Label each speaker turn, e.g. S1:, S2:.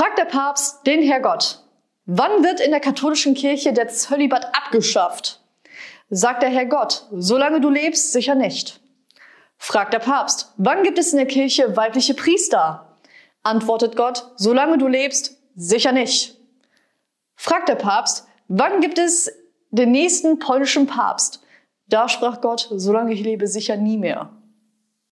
S1: Fragt der Papst den Herrgott, wann wird in der katholischen Kirche der Zölibat abgeschafft? Sagt der Herrgott, solange du lebst, sicher nicht. Fragt der Papst, wann gibt es in der Kirche weibliche Priester? Antwortet Gott, solange du lebst, sicher nicht. Fragt der Papst, wann gibt es den nächsten polnischen Papst? Da sprach Gott, solange ich lebe, sicher nie mehr.